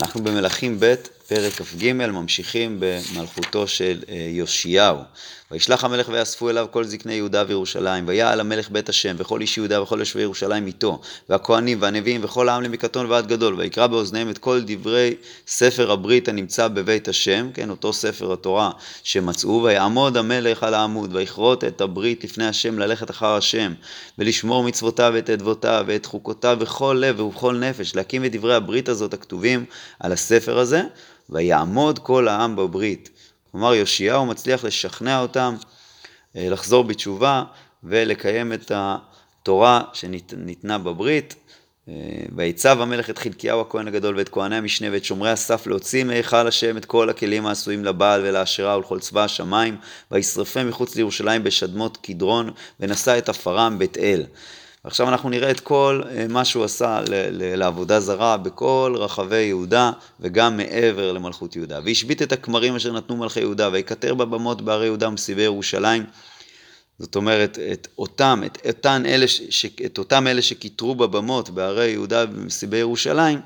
אנחנו במלכים ב', פרק כ"ג, ממשיכים במלכותו של אה, יאשיהו. וישלח המלך ויאספו אליו כל זקני יהודה וירושלים, ויעל המלך בית השם, וכל איש יהודה וכל יושבי ירושלים איתו, והכהנים והנביאים וכל העם למקטון ועד גדול, ויקרא באוזניהם את כל דברי ספר הברית הנמצא בבית השם, כן, אותו ספר התורה שמצאו, ויעמוד המלך על העמוד, ויכרות את הברית לפני השם ללכת אחר השם, ולשמור מצוותיו ואת אדבותיו ואת חוקותיו בכל לב ובכל נפש, להקים את דברי הברית הזאת הכתובים על הספר הזה, ויעמוד כל העם בברית. כלומר, יאשיהו מצליח לשכנע אותם אה, לחזור בתשובה ולקיים את התורה שניתנה בברית. אה, ויצב המלך את חלקיהו הכהן הגדול ואת כהני המשנה ואת שומרי הסף להוציא מהיכל השם את כל הכלים העשויים לבעל ולאשרה ולכל צבא השמיים וישרפם מחוץ לירושלים בשדמות קדרון ונשא את עפרם בית אל. ועכשיו אנחנו נראה את כל אה, מה שהוא עשה לעבודה זרה בכל רחבי יהודה וגם מעבר למלכות יהודה. והשבית את הכמרים אשר נתנו מלכי יהודה ויקטר בבמות בערי יהודה ומסיבי ירושלים. זאת אומרת, את אותם, את, אותם אלה, ש, את אותם אלה שכיתרו בבמות בערי יהודה ומסיבי ירושלים,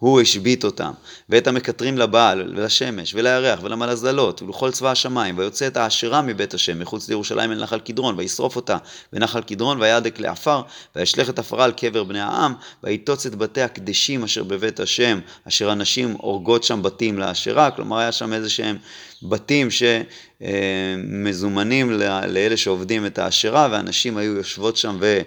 הוא השבית אותם, ואת המקטרים לבעל ולשמש ולירח ולמלזלות ולכל צבא השמיים, ויוצא את העשירה מבית השם מחוץ לירושלים אל נחל קדרון, וישרוף אותה בנחל קדרון, וידק לעפר, וישלך את עפרה על קבר בני העם, ויטוץ את בתי הקדשים אשר בבית השם, אשר הנשים הורגות שם בתים לעשירה, כלומר היה שם איזה שהם בתים שמזומנים לאלה שעובדים את העשירה, והנשים היו יושבות שם ו...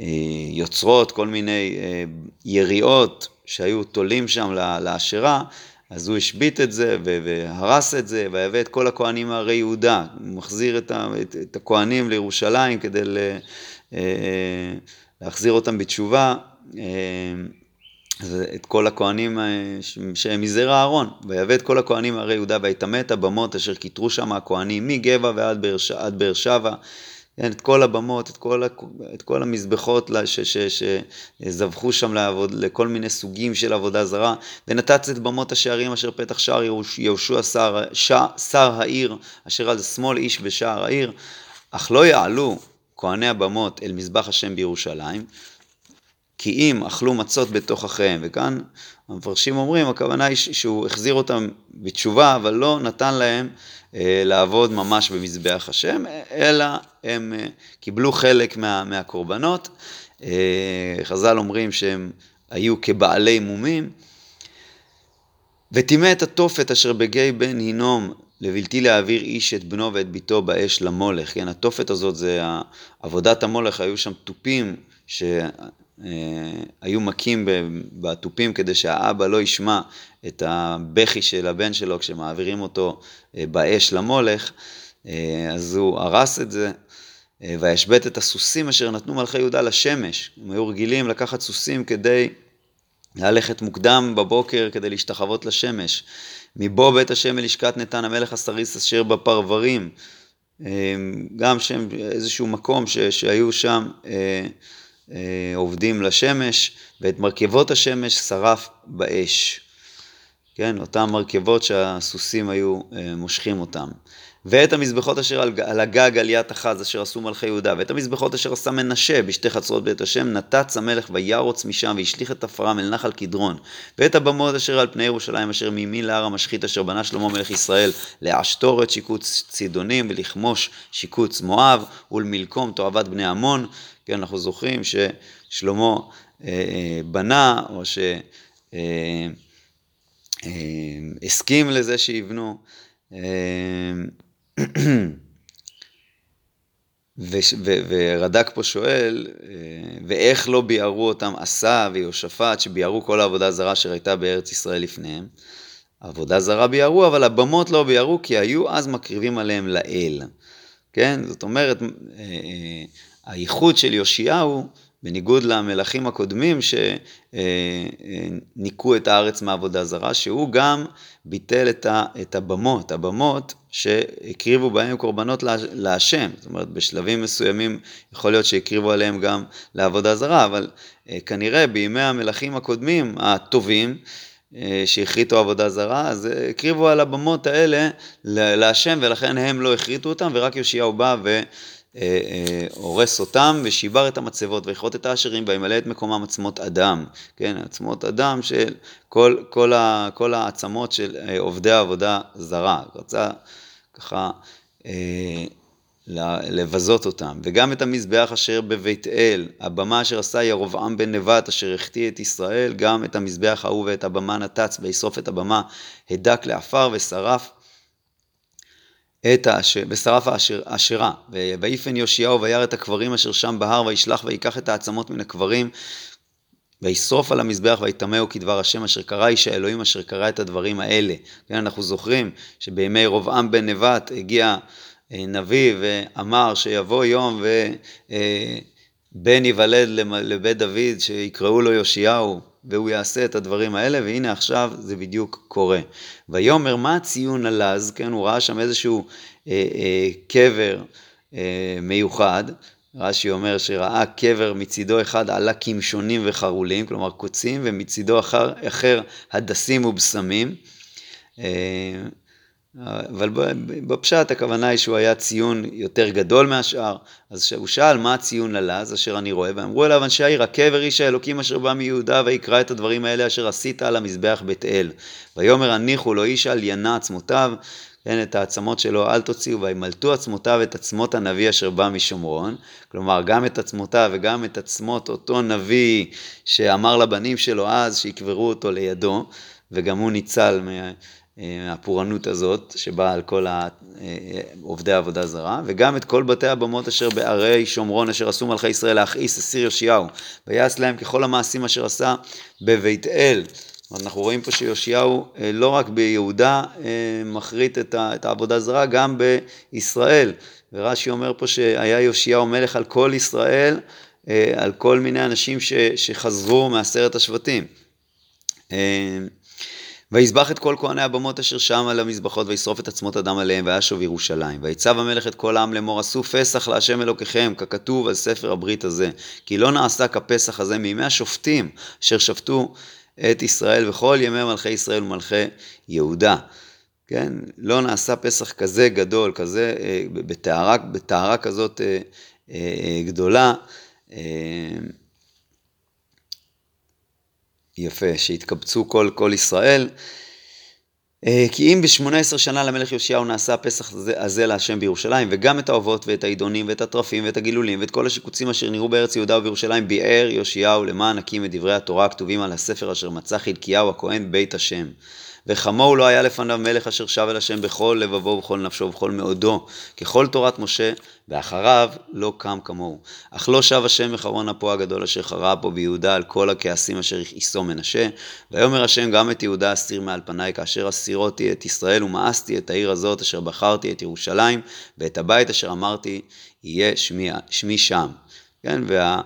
אה, יוצרות כל מיני אה, יריעות שהיו תולים שם לעשירה, אז הוא השבית את זה והרס את זה, ויבא את כל הכהנים מהרי יהודה, הוא מחזיר את, את, את הכהנים לירושלים כדי ל, אה, להחזיר אותם בתשובה, את כל הכהנים שהם מזרע אהרון, ויבא את כל הכהנים מהרי יהודה ויטמא את הבמות אשר כיתרו שם הכהנים מגבע ועד באר שבע. כן, את כל הבמות, את כל, את כל המזבחות שזבחו שם לעבוד, לכל מיני סוגים של עבודה זרה, ונתץ את במות השערים אשר פתח שער יהושע שר, שר העיר, אשר על שמאל איש בשער העיר, אך לא יעלו כהני הבמות אל מזבח השם בירושלים, כי אם אכלו מצות בתוך אחיהם, וכאן המפרשים אומרים, הכוונה היא שהוא החזיר אותם בתשובה, אבל לא נתן להם אה, לעבוד ממש במזבח השם, אלא הם אה, קיבלו חלק מה, מהקורבנות. אה, חז"ל אומרים שהם היו כבעלי מומים. וטימא את התופת אשר בגיא בן הינום לבלתי להעביר איש את בנו ואת ביתו באש למולך. כן, התופת הזאת זה עבודת המולך, היו שם תופים ש... אה, היו מכים בתופים כדי שהאבא לא ישמע את הבכי של הבן שלו כשמעבירים אותו אה, באש למולך, אה, אז הוא הרס את זה, וישבט את הסוסים אשר נתנו מלכי יהודה לשמש. הם היו רגילים לקחת סוסים כדי ללכת מוקדם בבוקר כדי להשתחוות לשמש. מבוא בית השם מלשכת נתן המלך הסריס אשר בפרברים, גם שם איזשהו מקום ש, שהיו שם אה, עובדים לשמש, ואת מרכבות השמש שרף באש. כן, אותן מרכבות שהסוסים היו אה, מושכים אותם. ואת המזבחות אשר על, על הגג עליית אחז אשר עשו מלכי יהודה, ואת המזבחות אשר עשה מנשה בשתי חצרות בית השם, נתץ המלך וירוץ משם והשליך את עפרם אל נחל קדרון, ואת הבמות אשר על פני ירושלים אשר מימין להר המשחית אשר בנה שלמה מלך ישראל, לעשתור את שיקוץ צידונים ולכמוש שיקוץ מואב, ולמלקום תועבת בני עמון, כן, אנחנו זוכרים ששלמה אה, אה, בנה, או שהסכים אה, לזה שיבנו. ורד"ק פה שואל, ואיך לא ביארו אותם עשה ויהושפט, שביארו כל העבודה הזרה שראיתה בארץ ישראל לפניהם? עבודה זרה ביארו, אבל הבמות לא ביארו, כי היו אז מקריבים עליהם לאל. כן? זאת אומרת, הייחוד של יאשיהו, בניגוד למלכים הקודמים שניקו את הארץ מעבודה זרה, שהוא גם ביטל את הבמות, הבמות שהקריבו בהם קורבנות להשם, זאת אומרת בשלבים מסוימים יכול להיות שהקריבו עליהם גם לעבודה זרה, אבל אה, כנראה בימי המלכים הקודמים הטובים, אה, שהכריתו עבודה זרה, אז הקריבו על הבמות האלה להשם ולכן הם לא הכריתו אותם ורק יאשיהו בא ו... הורס אותם ושיבר את המצבות ויכרות את האשרים וימלא את מקומם עצמות אדם, כן, עצמות אדם של כל, כל, ה, כל העצמות של עובדי העבודה זרה, רצה ככה לבזות אותם, וגם את המזבח אשר בבית אל, הבמה אשר עשה ירבעם בן נבט אשר החטיא את ישראל, גם את המזבח ההוא ואת הבמה נתץ, וישרוף את הבמה, הדק לעפר ושרף את האשר, ושרף האשרה, ויפן יאשיהו וירא את הקברים אשר שם בהר, וישלח ויקח את העצמות מן הקברים, וישרוף על המזבח ויטמאו כדבר השם אשר קרא איש האלוהים אשר קרא את הדברים האלה. כן, אנחנו זוכרים שבימי רבעם בן נבט הגיע אה, נביא ואמר שיבוא יום ובן ייוולד לבית דוד שיקראו לו יאשיהו והוא יעשה את הדברים האלה והנה עכשיו זה בדיוק קורה. ויאמר מה הציון הלז, כן הוא ראה שם איזשהו אה, אה, קבר אה, מיוחד, רש"י אומר שראה קבר מצידו אחד עלה קמשונים וחרולים, כלומר קוצים, ומצידו אחר, אחר הדסים ובשמים. אה, אבל בפשט הכוונה היא שהוא היה ציון יותר גדול מהשאר, אז הוא שאל מה הציון ללז אשר אני רואה, ואמרו אליו אנשי העיר, הקבר איש האלוקים אשר בא מיהודה ויקרא את הדברים האלה אשר עשית על המזבח בית אל. ויאמר הניחו לו איש על ינע עצמותיו, כן, את העצמות שלו אל תוציאו, וימלטו עצמותיו את עצמות הנביא אשר בא משומרון, כלומר גם את עצמותיו וגם את עצמות אותו נביא שאמר לבנים שלו אז שיקברו אותו לידו, וגם הוא ניצל הפורענות הזאת שבאה על כל אה, עובדי העבודה זרה, וגם את כל בתי הבמות אשר בערי שומרון אשר עשו מלכי ישראל להכעיס אסיר יאשיהו, ויעש להם ככל המעשים אשר עשה בבית אל. אנחנו רואים פה שיאשיהו אה, לא רק ביהודה מחריט את העבודה זרה, גם בישראל. ורש"י אומר פה שהיה יאשיהו מלך על כל ישראל, על כל מיני אנשים שחזרו מעשרת השבטים. ויזבח את כל כהני הבמות אשר שם על המזבחות, וישרוף את עצמות אדם עליהם, וישוב ירושלים. ויצב המלך את כל העם לאמור, עשו פסח להשם אלוקיכם, ככתוב על ספר הברית הזה. כי לא נעשה כפסח הזה מימי השופטים, אשר שפטו את ישראל וכל ימי מלכי ישראל ומלכי יהודה. כן, לא נעשה פסח כזה גדול, כזה, אה, בטהרה כזאת אה, אה, גדולה. יפה, שהתקבצו כל, כל ישראל. אה, כי אם ב-18 שנה למלך יאשיהו נעשה הפסח הזה, להשם בירושלים, וגם את האובות ואת העידונים ואת הטרפים ואת הגילולים ואת כל השיקוצים אשר נראו בארץ יהודה ובירושלים, ביאר יאשיהו למען נקים את דברי התורה הכתובים על הספר אשר מצא חלקיהו הכהן בית השם. וכמוהו לא היה לפניו מלך אשר שב אל השם בכל לבבו ובכל נפשו ובכל מאודו, ככל תורת משה, ואחריו לא קם כמוהו. אך לא שב השם מחרון אפו הגדול אשר חרה פה ביהודה על כל הכעסים אשר הכעיסו מנשה. ויאמר השם גם את יהודה אסתיר מעל פניי, כאשר אסירותי את ישראל ומאסתי את העיר הזאת אשר בחרתי את ירושלים, ואת הבית אשר אמרתי יהיה שמי, שמי שם. כן, וה...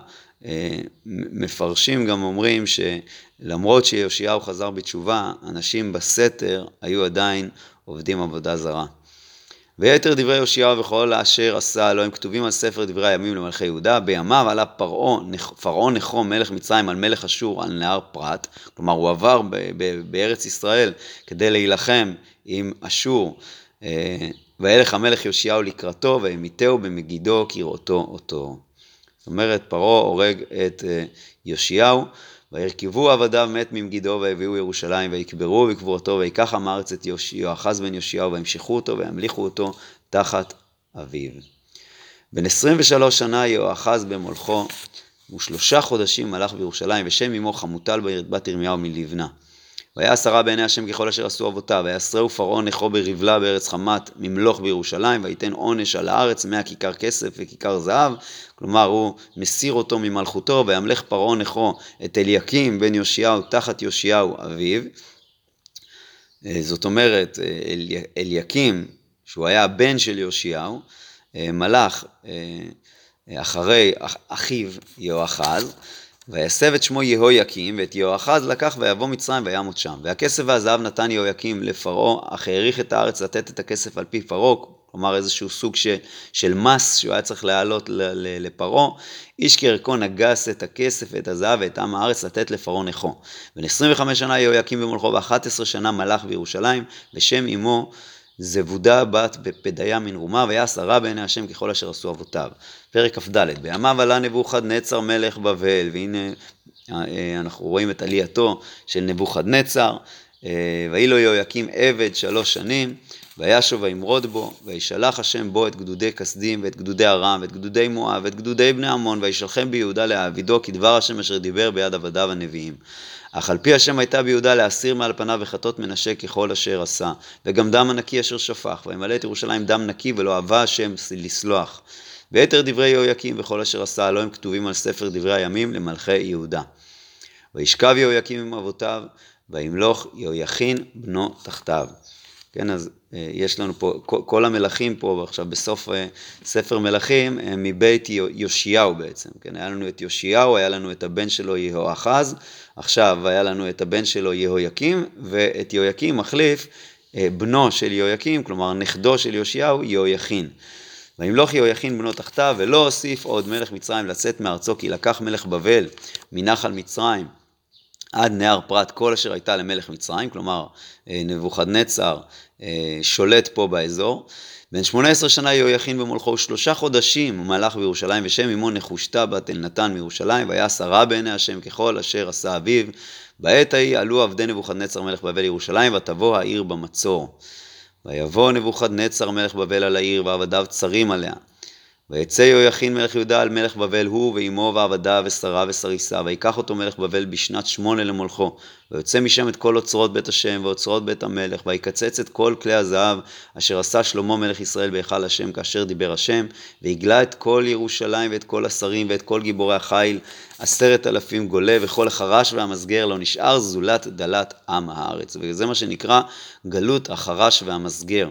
מפרשים גם אומרים שלמרות שיאשיהו חזר בתשובה, אנשים בסתר היו עדיין עובדים עבודה זרה. ויתר דברי יאשיהו וכל אשר עשה לו הם כתובים על ספר דברי הימים למלכי יהודה. בימיו עלה פרעה, פרעה נחום מלך מצרים על מלך אשור על נהר פרת, כלומר הוא עבר בארץ ישראל כדי להילחם עם אשור. אה, וילך המלך יאשיהו לקראתו והמיתהו במגידו כראותו אותו. זאת אומרת, פרעה הורג את אה, יאשיהו, וירכבו עבדיו מת ממגידו ויביאו ירושלים ויקברו בקבורתו ויקח עם הארץ את יואחז בן יאשיהו וימשכו אותו וימליכו אותו תחת אביו. בן 23 שנה יואחז במולכו ושלושה חודשים מלך בירושלים ושם אמו חמוטל בת ירמיהו מלבנה. והיה עשרה בעיני השם ככל אשר עשו אבותיו, ויסרהו פרעה נכו ברבלה בארץ חמת ממלוך בירושלים, וייתן עונש על הארץ מאה כיכר כסף וכיכר זהב, כלומר הוא מסיר אותו ממלכותו, וימלך פרעה נכו את אליקים בן יאשיהו תחת יאשיהו אביו. אה, זאת אומרת, אה, אל, אליקים, שהוא היה הבן של יאשיהו, אה, מלך אחרי אחיו יהואחז, ויסב את שמו יהויקים, ואת יהואחז לקח ויבוא מצרים וימות שם. והכסף והזהב נתן יהויקים לפרעה, אך העריך את הארץ לתת את הכסף על פי פרעה, כלומר איזשהו סוג ש, של מס שהוא היה צריך להעלות לפרעה. איש כערכו נגס את הכסף ואת הזהב ואת עם הארץ לתת לפרעה נכו. בן 25 שנה יהויקים במולכו, ו-11 שנה מלך בירושלים, ושם אמו זבודה בת בפדיה מן רומה, ויעש הרע בעיני השם ככל אשר עשו אבותיו. פרק כ"ד, בימיו עלה נבוכדנצר מלך בבל, והנה אה, אנחנו רואים את עלייתו של נבוכדנצר, אה, ויהי לו יהויקים עבד שלוש שנים, וישוב וימרוד בו, וישלח השם בו את גדודי כסדים, ואת גדודי ארם, ואת גדודי מואב, ואת גדודי בני עמון, וישלחם ביהודה להעבידו, כדבר השם אשר דיבר ביד עבדיו הנביאים. אך על פי השם הייתה ביהודה להסיר מעל פניו וחטות מנשה ככל אשר עשה, וגם דם הנקי אשר שפך, וימלא את ירושלים דם נקי, ולא אהבה השם לסלוח. ויתר דברי יהויקים וכל אשר עשה, הלא הם כתובים על ספר דברי הימים למלכי יהודה. וישכב יהויקים עם אבותיו, וימלוך יהויכין בנו תחתיו. כן, אז אה, יש לנו פה, כל המלכים פה עכשיו בסוף אה, ספר מלכים הם מבית יאשיהו בעצם, כן, היה לנו את יאשיהו, היה לנו את הבן שלו יהואחז, עכשיו היה לנו את הבן שלו יהויקים, ואת יהויקים מחליף אה, בנו של יהויקים, כלומר נכדו של יאשיהו, יהויכין. וימלוך יהויכין בנו תחתיו, ולא הוסיף עוד מלך מצרים לצאת מארצו, כי לקח מלך בבל מנחל מצרים עד נהר פרת כל אשר הייתה למלך מצרים, כלומר אה, נבוכדנצר אה, שולט פה באזור. בן שמונה עשרה שנה יהויכין במולכו שלושה חודשים הוא מלך בירושלים ושם אמו נחושתה בת אלנתן מירושלים והיה שרה בעיני השם ככל אשר עשה אביו. בעת ההיא עלו עבדי נבוכדנצר מלך בבל ירושלים ותבוא העיר במצור. ויבוא נבוכדנצר מלך בבל על העיר ועבדיו צרים עליה ויצא יהויכין מלך יהודה על מלך בבל הוא ואמו ועבדיו ושרה וסריסה ויקח אותו מלך בבל בשנת שמונה למולכו ויוצא משם את כל אוצרות בית השם ואוצרות בית המלך ויקצץ את כל כלי הזהב אשר עשה שלמה מלך ישראל בהיכל השם כאשר דיבר השם והגלה את כל ירושלים ואת כל השרים ואת כל גיבורי החיל עשרת אלפים גולה וכל החרש והמסגר לא נשאר זולת דלת עם הארץ. וזה מה שנקרא גלות החרש והמסגר.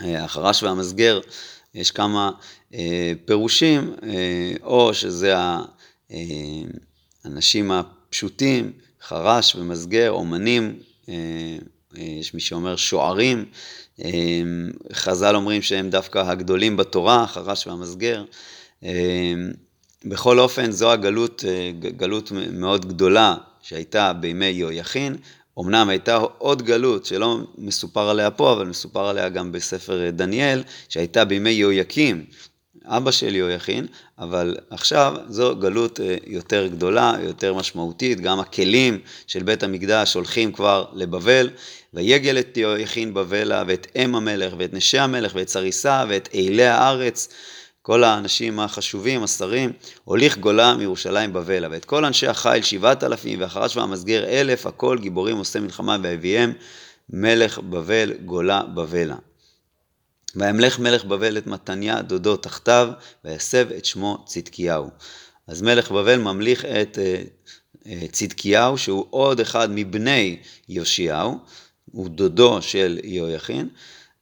החרש והמסגר יש כמה אה, פירושים, אה, או שזה האנשים אה, הפשוטים, חרש ומסגר, אומנים, אה, אה, יש מי שאומר שוערים, אה, חז"ל אומרים שהם דווקא הגדולים בתורה, החרש והמסגר. אה, בכל אופן, זו הגלות, אה, גלות מאוד גדולה שהייתה בימי יהויכין, אמנם הייתה עוד גלות שלא מסופר עליה פה, אבל מסופר עליה גם בספר דניאל, שהייתה בימי יהויקים, אבא של יהויכין, אבל עכשיו זו גלות אה, יותר גדולה, יותר משמעותית, גם הכלים של בית המקדש הולכים כבר לבבל, ויגל את יהויכין בבלה, ואת אם המלך, ואת נשי המלך, ואת סריסה, ואת אילי הארץ. כל האנשים החשובים, השרים, הוליך גולה מירושלים בבלה, ואת כל אנשי החיל שבעת אלפים, והחרש והמסגר אלף, הכל גיבורים עושה מלחמה באביהם, מלך בבל גולה בבלה. וימלך מלך בבל את מתניה דודו תחתיו, ויסב את שמו צדקיהו. אז מלך בבל ממליך את אה, אה, צדקיהו, שהוא עוד אחד מבני יאשיהו, הוא דודו של יהויכין,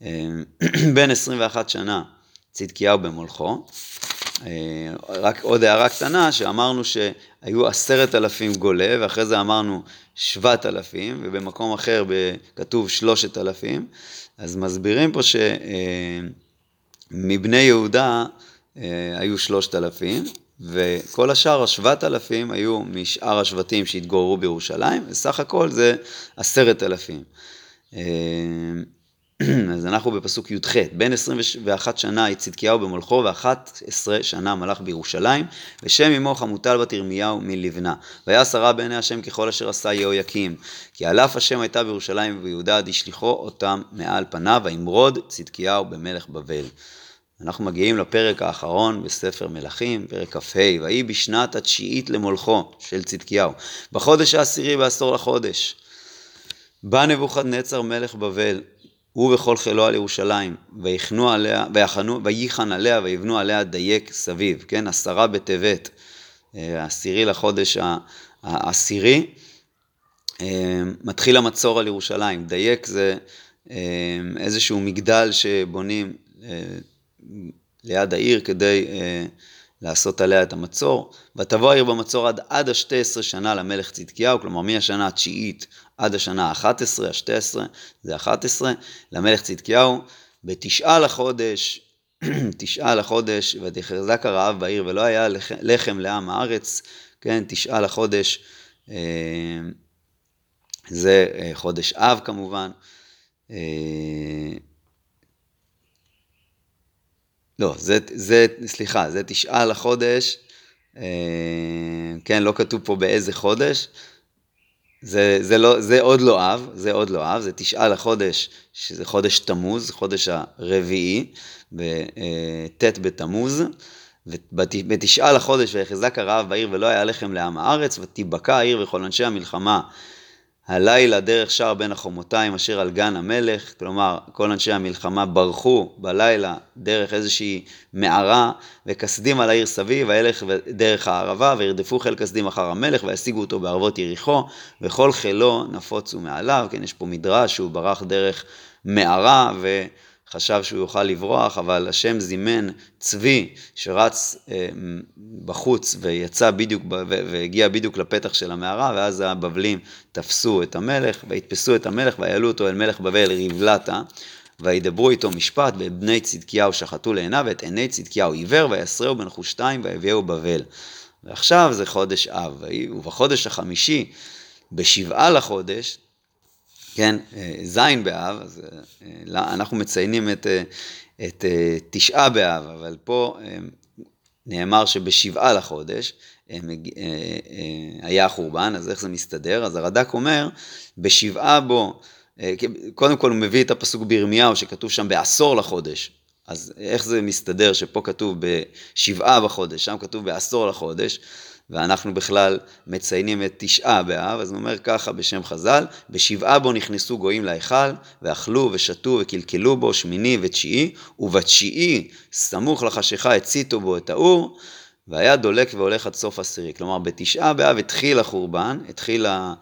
אה, בן 21 שנה צדקיהו במולכו. רק עוד הערה קטנה, שאמרנו שהיו עשרת אלפים גולה, ואחרי זה אמרנו שבעת אלפים, ובמקום אחר כתוב שלושת אלפים. אז מסבירים פה שמבני יהודה אה, היו שלושת אלפים, וכל השאר, השבעת אלפים, היו משאר השבטים שהתגוררו בירושלים, וסך הכל זה עשרת אלפים. אז אנחנו בפסוק י"ח, בן 21 שנה היא צדקיהו במולכו ו-11 שנה מלך בירושלים, ושם אמו חמוטל בת ירמיהו מלבנה. והיה שרה בעיני השם ככל אשר עשה יהויקים, כי על אף השם הייתה בירושלים וביהודה עד ישליחו אותם מעל פניו, וימרוד צדקיהו במלך בבל. אנחנו מגיעים לפרק האחרון בספר מלכים, פרק כ"ה, ויהי בשנת התשיעית למולכו של צדקיהו, בחודש העשירי בעשור לחודש. בא נבוכדנצר מלך בבל הוא וכל חילו על ירושלים, ויחנו עליה, ויחנו, וייחן עליה, ויבנו עליה דייק סביב, כן, עשרה בטבת, אה, העשירי לחודש העשירי, אה, מתחיל המצור על ירושלים, דייק זה אה, איזשהו מגדל שבונים ליד העיר כדי לעשות עליה את המצור, ותבוא העיר במצור עד, עד השתי עשרה שנה למלך צדקיהו, כלומר מהשנה התשיעית עד השנה ה-11, ה-12, זה 11, למלך צדקיהו, בתשעה לחודש, תשעה לחודש, ותחזק הרעב בעיר, ולא היה לחם לעם הארץ, כן, תשעה לחודש, אה, זה אה, חודש אב כמובן, אה, לא, זה, זה, סליחה, זה תשעה לחודש, אה, כן, לא כתוב פה באיזה חודש, זה, זה, לא, זה עוד לא אב, זה עוד לא אב, זה תשעה לחודש, שזה חודש תמוז, חודש הרביעי, בט' בתמוז, ובתשעה לחודש ויחזק הרעב בעיר ולא היה לחם לעם הארץ, ותיבקע העיר וכל אנשי המלחמה הלילה דרך שער בין החומותיים אשר על גן המלך, כלומר כל אנשי המלחמה ברחו בלילה דרך איזושהי מערה וכסדים על העיר סביב, וילך דרך הערבה וירדפו חיל כסדים אחר המלך וישיגו אותו בערבות יריחו וכל חילו נפוצו מעליו, כן יש פה מדרש שהוא ברח דרך מערה ו... חשב שהוא יוכל לברוח, אבל השם זימן צבי שרץ אה, בחוץ ויצא בדיוק, והגיע בדיוק לפתח של המערה, ואז הבבלים תפסו את המלך, ויתפסו את המלך, ויעלו אותו אל מלך בבל ריבלתה, וידברו איתו משפט, ובני צדקיהו שחטו לעיניו, ואת עיני צדקיהו עיוור, ויסרהו בנחושתיים, ויביאו בבל. ועכשיו זה חודש אב, ובחודש החמישי, בשבעה לחודש, כן, אה, זין באב, אז אה, אנחנו מציינים את, אה, את תשעה באב, אבל פה נאמר שבשבעה לחודש היה החורבן, אז איך זה מסתדר? אז הרד"ק אומר, בשבעה בו, קודם כל הוא מביא את הפסוק בירמיהו שכתוב שם בעשור לחודש, אז איך זה מסתדר שפה כתוב בשבעה בחודש, שם כתוב בעשור לחודש, ואנחנו בכלל מציינים את תשעה באב, אז הוא אומר ככה בשם חז"ל, בשבעה בו נכנסו גויים להיכל, ואכלו ושתו וקלקלו בו שמיני ותשיעי, ובתשיעי סמוך לחשיכה הציתו בו את האור, והיה דולק והולך עד סוף עשירי. כלומר, בתשעה באב התחיל החורבן, התחיל, ה...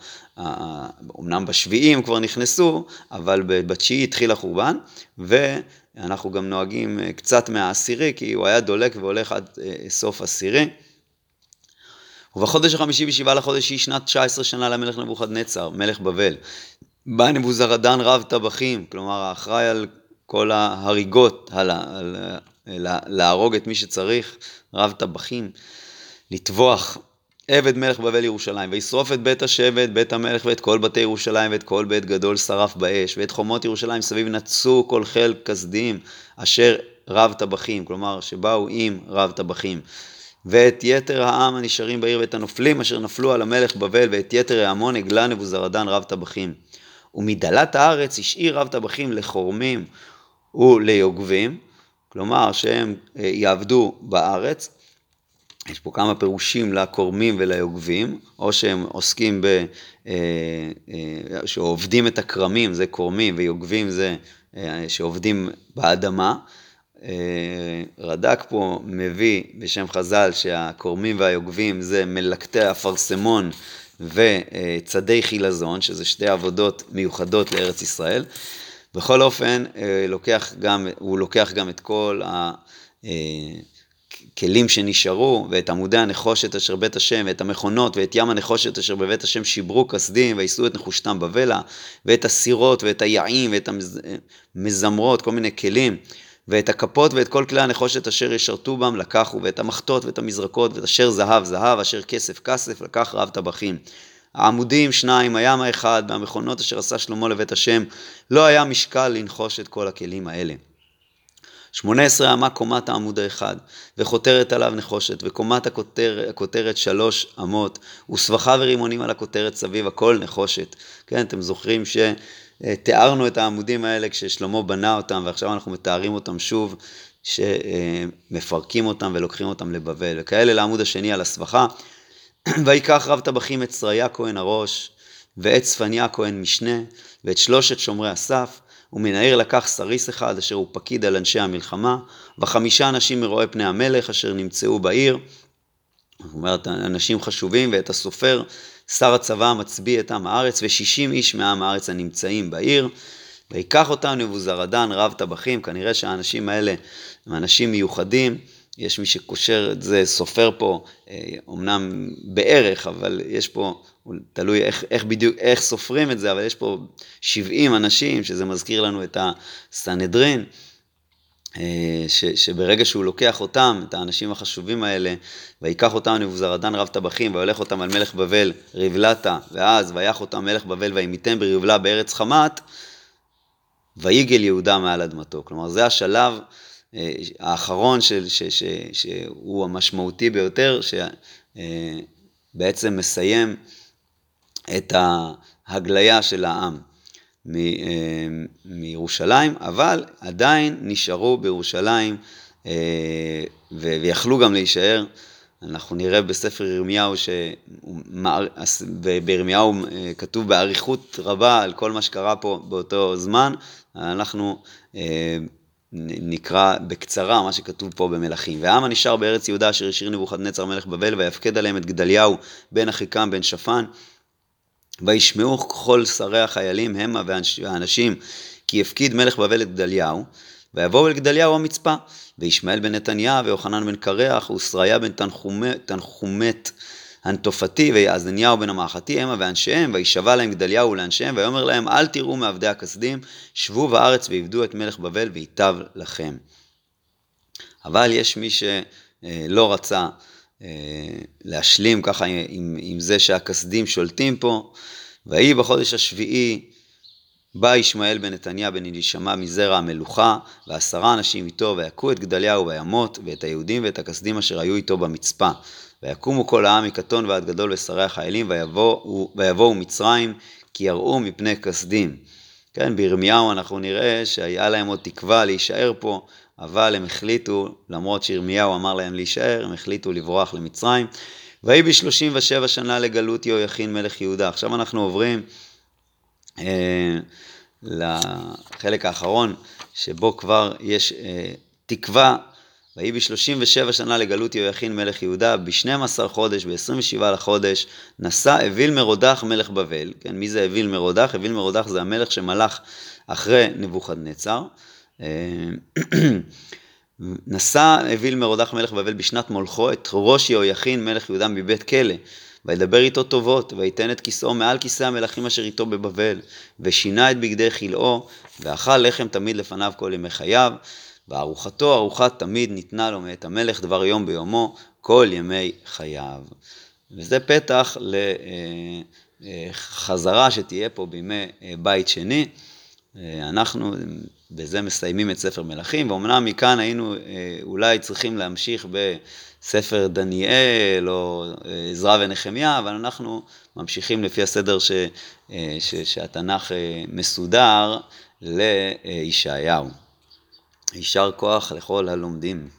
אמנם בשביעים כבר נכנסו, אבל בתשיעי התחיל החורבן, ואנחנו גם נוהגים קצת מהעשירי, כי הוא היה דולק והולך עד אה, סוף עשירי. ובחודש החמישי בשבעה לחודש היא שנת 19 שנה למלך נבוכדנצר, מלך בבל. בא נבוזרדן רב טבחים, כלומר האחראי על כל ההריגות, על, על, על, להרוג את מי שצריך, רב טבחים, לטבוח. עבד מלך בבל ירושלים, וישרוף את בית השבט, בית המלך ואת כל בתי ירושלים ואת כל בית גדול שרף באש, ואת חומות ירושלים סביב נצו כל חיל כסדים אשר רב טבחים, כלומר שבאו עם רב טבחים. ואת יתר העם הנשארים בעיר ואת הנופלים אשר נפלו על המלך בבל ואת יתר העמון הגלה נבוזרדן רב טבחים. ומדלת הארץ השאיר רב טבחים לחורמים וליוגבים, כלומר שהם אה, יעבדו בארץ. יש פה כמה פירושים לכורמים וליוגבים, או שהם עוסקים ב... אה, אה, שעובדים את הכרמים, זה כורמים, ויוגבים זה שעובדים באדמה. אה, רד"ק פה מביא בשם חז"ל שהכורמים והיוגבים זה מלקטי אפרסמון וצדי חילזון, שזה שתי עבודות מיוחדות לארץ ישראל. בכל אופן, אה, לוקח גם, הוא לוקח גם את כל הכלים אה, שנשארו, ואת עמודי הנחושת אשר בית השם, ואת המכונות, ואת ים הנחושת אשר בבית השם שיברו כסדים, ויישאו את נחושתם בבלע, ואת הסירות, ואת היעים, ואת המזמרות, כל מיני כלים. ואת הכפות ואת כל כלי הנחושת אשר ישרתו בם לקחו, ואת המחטות ואת המזרקות, ואת אשר זהב זהב, אשר כסף כסף, לקח רב טבחים. העמודים שניים, הים האחד, והמכונות אשר עשה שלמה לבית השם, לא היה משקל לנחוש את כל הכלים האלה. שמונה עשרה אמה קומת העמוד האחד, וחותרת עליו נחושת, וקומת הכותר, הכותרת שלוש אמות, וסבכה ורימונים על הכותרת סביב, הכל נחושת. כן, אתם זוכרים ש... אה, תיארנו את העמודים האלה כששלמה בנה אותם, ועכשיו אנחנו מתארים אותם שוב, שמפרקים אותם ולוקחים אותם לבבל. וכאלה לעמוד השני על הסבכה. ויקח רב טבחים את שריה כהן הראש, ואת צפניה כהן משנה, ואת שלושת שומרי הסף, ומן העיר לקח סריס אחד, אשר הוא פקיד על אנשי המלחמה, וחמישה אנשים מרואי פני המלך, אשר נמצאו בעיר. זאת אומרת, אנשים חשובים, ואת הסופר שר הצבא המצביא את עם הארץ, ושישים איש מעם הארץ הנמצאים בעיר. ויקח אותם נבוזרדן רב טבחים, כנראה שהאנשים האלה הם אנשים מיוחדים, יש מי שקושר את זה, סופר פה, אומנם אה, בערך, אבל יש פה, תלוי איך, איך בדיוק, איך סופרים את זה, אבל יש פה 70 אנשים, שזה מזכיר לנו את הסנהדרין. אה, ש, שברגע שהוא לוקח אותם, את האנשים החשובים האלה, ויקח אותם נבוזרדן רב טבחים, ויולך אותם על מלך בבל ריבלתה, ואז ויח אותם מלך בבל וימיתם בריבלה בארץ חמת, ויגל יהודה מעל אדמתו. כלומר, זה השלב האחרון של, ש, ש, שהוא המשמעותי ביותר, שבעצם מסיים את ההגליה של העם מירושלים, אבל עדיין נשארו בירושלים ויכלו גם להישאר. אנחנו נראה בספר ירמיהו, בירמיהו אה, כתוב באריכות רבה על כל מה שקרה פה באותו זמן, אנחנו אה, נקרא בקצרה מה שכתוב פה במלכים. והעם הנשאר בארץ יהודה אשר השאיר נבוכדנצר מלך בבל ויפקד עליהם את גדליהו בן אחיקם בן שפן וישמעו כל שרי החיילים המה והאנשים כי הפקיד מלך בבל את גדליהו ויבואו אל גדליהו המצפה וישמעאל בן נתניה, ויוחנן בן קרח, ושריה בן תנחומת הנטופתי, ויעזניהו בן המאחתי, המה ואנשיהם, וישבע להם גדליהו לאנשיהם, ויאמר להם, אל תראו מעבדי הכסדים, שבו בארץ ועבדו את מלך בבל, וייטב לכם. אבל יש מי שלא רצה להשלים ככה עם, עם זה שהכסדים שולטים פה, ויהי בחודש השביעי בא ישמעאל בן נתניה בן אלישמע מזרע המלוכה, ועשרה אנשים איתו, ויכו את גדליהו וימות, ואת היהודים ואת הכסדים אשר היו איתו במצפה. ויקומו כל העם מקטון ועד גדול ושרי החיילים, ויבואו, ויבואו מצרים, כי יראו מפני כסדים. כן, בירמיהו אנחנו נראה שהיה להם עוד תקווה להישאר פה, אבל הם החליטו, למרות שירמיהו אמר להם להישאר, הם החליטו לברוח למצרים. ויהי בשלושים ושבע שנה לגלות יהויכין מלך יהודה. עכשיו אנחנו עוברים אה, לחלק האחרון, שבו כבר יש אה, תקווה, ויהי ב-37 שנה לגלות יהויכין מלך יהודה, ב-12 חודש, ב-27 לחודש, נשא אוויל מרודח מלך בבל. כן, מי זה אוויל מרודח? אוויל מרודח זה המלך שמלך אחרי נבוכדנצר. אה, נשא אוויל מרודח מלך בבל בשנת מלכו את ראש יהויכין מלך יהודה מבית כלא. וידבר איתו טובות, ויתן את כיסאו מעל כיסא המלכים אשר איתו בבבל, ושינה את בגדי כלאו, ואכל לחם תמיד לפניו כל ימי חייו, וארוחתו ארוחה תמיד ניתנה לו מאת המלך דבר יום ביומו, כל ימי חייו. וזה פתח לחזרה שתהיה פה בימי אה, בית שני. אה, אנחנו בזה מסיימים את ספר מלכים, ואומנם מכאן היינו אה, אולי צריכים להמשיך בספר דניאל או אה, עזרא ונחמיה, אבל אנחנו ממשיכים לפי הסדר ש, ש, שהתנ"ך מסודר לישעיהו. יישר כוח לכל הלומדים.